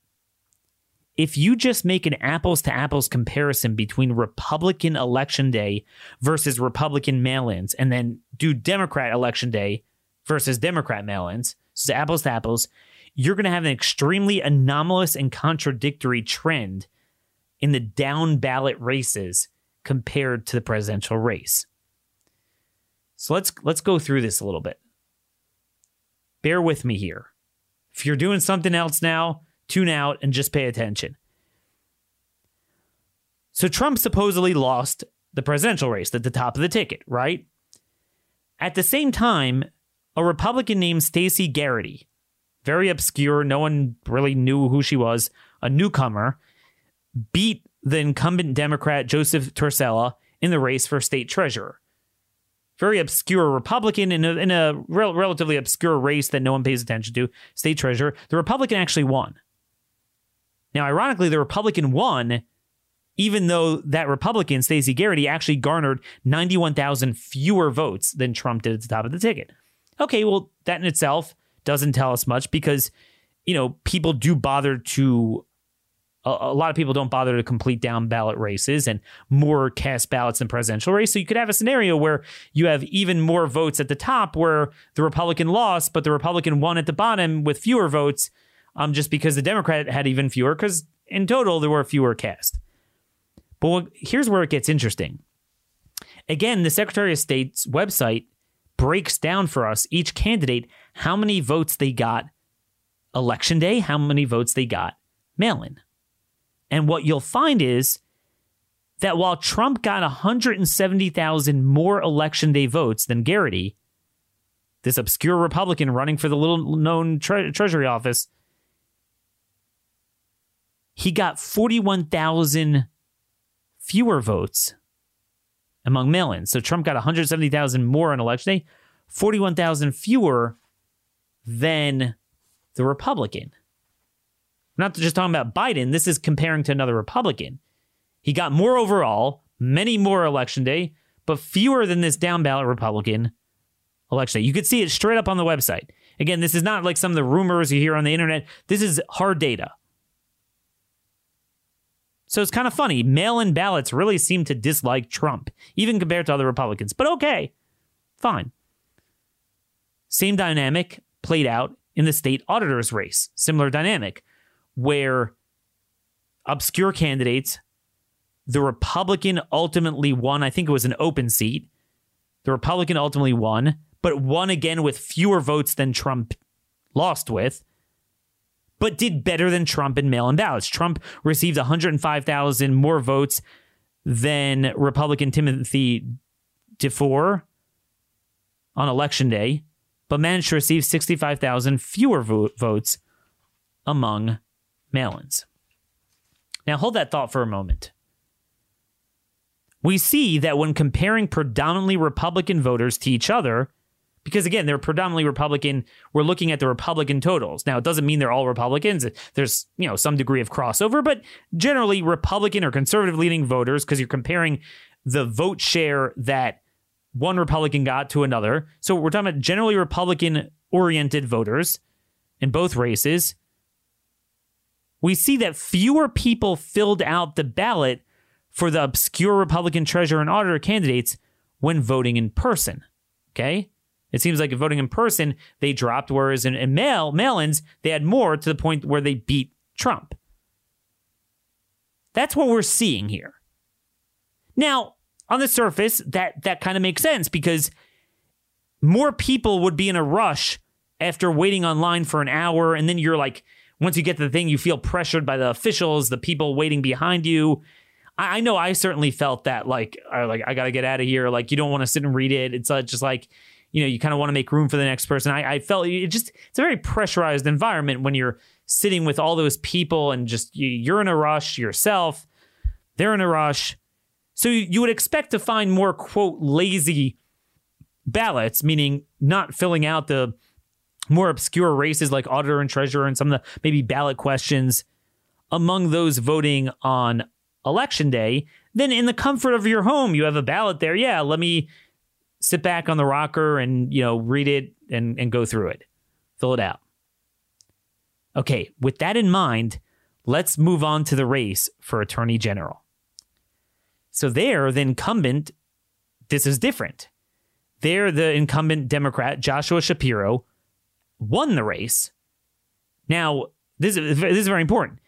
if you just make an apples to apples comparison between Republican election day versus Republican mail ins, and then do Democrat election day versus Democrat mail ins, so apples to apples, you're going to have an extremely anomalous and contradictory trend in the down ballot races compared to the presidential race. So let's let's go through this a little bit. Bear with me here. If you're doing something else now, tune out and just pay attention. So Trump supposedly lost the presidential race at the top of the ticket, right? At the same time, a Republican named Stacey Garrity, very obscure, no one really knew who she was, a newcomer, beat the incumbent Democrat Joseph Torsella in the race for state treasurer. Very obscure Republican in a, in a rel- relatively obscure race that no one pays attention to, state treasurer. The Republican actually won. Now, ironically, the Republican won, even though that Republican, Stacey Garrity, actually garnered 91,000 fewer votes than Trump did at the top of the ticket. Okay, well, that in itself doesn't tell us much because, you know, people do bother to a, a, lot of people don't bother to complete down ballot races and more cast ballots than presidential race. So you could have a scenario where you have even more votes at the top where the Republican lost, but the Republican won at the bottom with fewer votes um, just because the Democrat had even fewer because in total there were fewer cast. But here's where it gets interesting. Again, the Secretary of State's website breaks down for us each candidate how many votes they got election day, how many votes they got mail in. And what you'll find is that while Trump got 170,000 more election day votes than Garrity, this obscure Republican running for the little known tre- Treasury office, he got 41,000 fewer votes among mail ins. So Trump got 170,000 more on election day, 41,000 fewer than the Republican not just talking about Biden. This is comparing to another Republican. He got more overall, many more election day, but fewer than this down ballot Republican election day. You could see it straight up on the website. Again, this is not like some of the rumors you hear on the internet. This is hard data. So it's kind of funny. Mail in ballots really seem to dislike Trump, even compared to other Republicans. But okay, fine. Same dynamic played out in the state auditor's race. Similar dynamic where obscure candidates, the Republican ultimately won. I think it was an open seat. The Republican ultimately won, but won again with fewer votes than Trump lost with, but did better than Trump in mail in ballots. Trump received 105,000 more votes than Republican Timothy DeFoor on election day, but managed to receive 65,000 fewer vo- votes among mail. Now, hold that thought for a moment. We see that when comparing predominantly Republican voters to each other, because again, they're predominantly Republican, we're looking at the Republican totals. Now, it doesn't mean they're all Republicans. There's, you know, some degree of crossover, but generally Republican or conservative leaning voters, because you're comparing the vote share that one Republican got to another. So we're talking about generally Republican oriented voters in both races we see that fewer people filled out the ballot for the obscure Republican treasurer and auditor candidates when voting in person. Okay? It seems like voting in person, they dropped, whereas in, in mail, mail-ins, they had more to the point where they beat Trump. That's what we're seeing here. Now, on the surface, that that kind of makes sense because more people would be in a rush after waiting online for an hour, and then you're like once you get to the thing, you feel pressured by the officials, the people waiting behind you. I, I know I certainly felt that like I like I got to get out of here. Like you don't want to sit and read it. It's uh, just like you know you kind of want to make room for the next person. I, I felt it just it's a very pressurized environment when you're sitting with all those people and just you, you're in a rush yourself. They're in a rush. So you would expect to find more quote lazy ballots, meaning not filling out the more obscure races like auditor and treasurer and some of the maybe ballot questions among those voting on election day. Then in the comfort of your home, you have a ballot there. Yeah, let me sit back on the rocker and you know read it and, and go through it, fill it out. Okay, with that in mind, let's move on to the race for attorney general. So there, the incumbent, this is different. There, the incumbent Democrat, Joshua Shapiro, won the race. Now, this is, this is very important.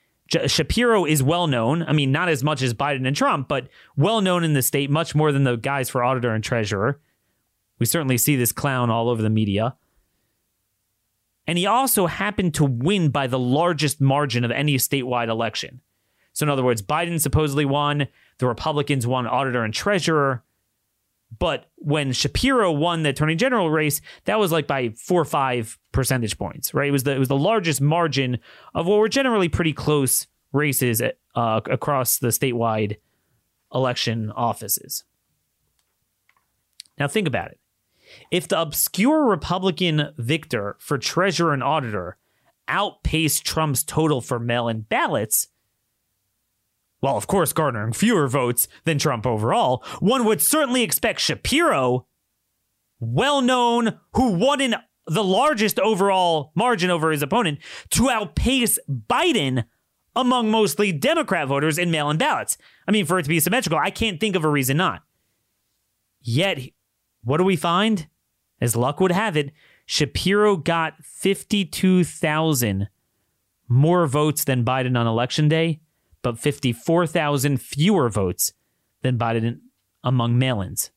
Shapiro is well known. I mean, not as much as Biden and Trump, but well known in the state, much more than the guys for auditor and treasurer. We certainly see this clown all over the media. And he also happened to win by the largest margin of any statewide election. So, in other words, Biden supposedly won, the Republicans won auditor and treasurer. But when Shapiro won the attorney general race, that was like by four or five percentage points, right? It was the, it was the largest margin of what were generally pretty close races uh, across the statewide election offices. Now, think about it. If the obscure Republican victor for treasurer and auditor outpaced Trump's total for mail in ballots, while of course garnering fewer votes than Trump overall, one would certainly expect Shapiro, well known, who won in the largest overall margin over his opponent, to outpace Biden among mostly Democrat voters in mail in ballots. I mean, for it to be symmetrical, I can't think of a reason not. Yet, what do we find? As luck would have it, Shapiro got 52,000 more votes than Biden on election day but 54,000 fewer votes than Biden among mail ins.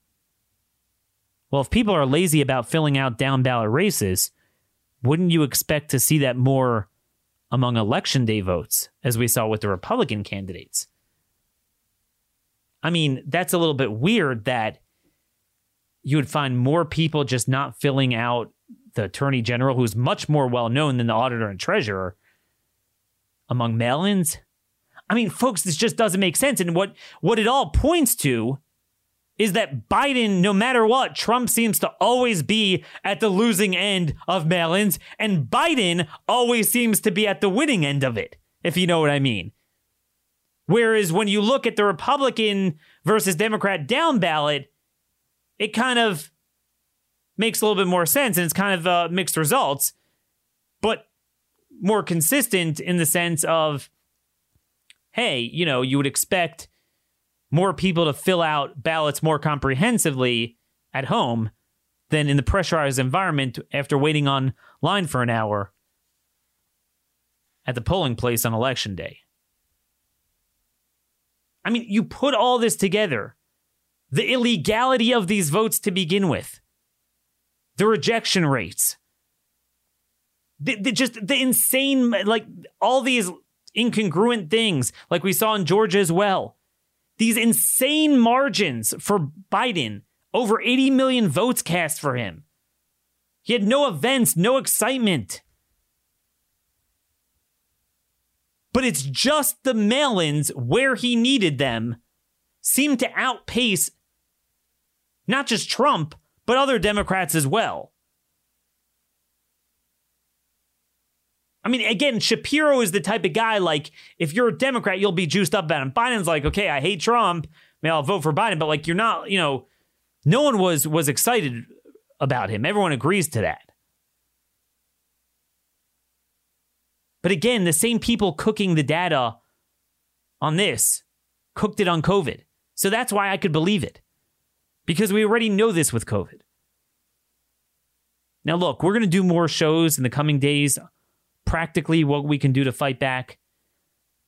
Well, if people are lazy about filling out down ballot races, wouldn't you expect to see that more among election day votes, as we saw with the Republican candidates? I mean, that's a little bit weird that you would find more people just not filling out the attorney general, who's much more well known than the auditor and treasurer, among mail ins. I mean, folks, this just doesn't make sense. And what what it all points to is that Biden, no matter what, Trump seems to always be at the losing end of mail-ins, and Biden always seems to be at the winning end of it, if you know what I mean. Whereas when you look at the Republican versus Democrat down ballot, it kind of makes a little bit more sense and it's kind of uh, mixed results, but more consistent in the sense of hey, you know, you would expect more people to fill out ballots more comprehensively at home than in the pressurized environment after waiting on line for an hour at the polling place on election day. I mean, you put all this together the illegality of these votes to begin with, the rejection rates, the, the, just the insane, like all these incongruent things like we saw in Georgia as well. These insane margins for Biden, over 80 million votes cast for him. He had no events, no excitement. But it's just the mail ins where he needed them seem to outpace not just Trump, but other Democrats as well. I mean, again, Shapiro is the type of guy like if you're a Democrat, you'll be juiced up about him. Biden's like, okay, I hate Trump, may I'll vote for Biden, but like you're not, you know, no one was was excited about him. Everyone agrees to that. But again, the same people cooking the data on this cooked it on COVID. So that's why I could believe it. Because we already know this with COVID. Now, look, we're going to do more shows in the coming days practically what we can do to fight back.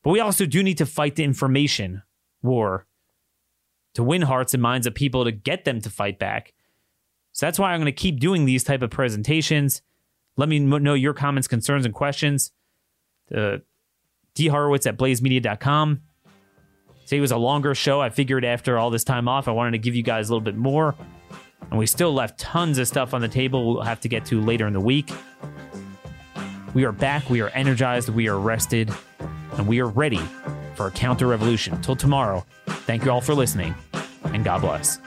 But we also do need to fight the information war to win hearts and minds of people to get them to fight back. So that's why I'm going to keep doing these type of presentations. Let me know your comments, concerns, and questions. Uh, dhorowitz at blazemedia.com. Today was a longer show. I figured after all this time off, I wanted to give you guys a little bit more. And we still left tons of stuff on the table we'll have to get to later in the week. We are back. We are energized. We are rested. And we are ready for a counter revolution. Till tomorrow, thank you all for listening, and God bless.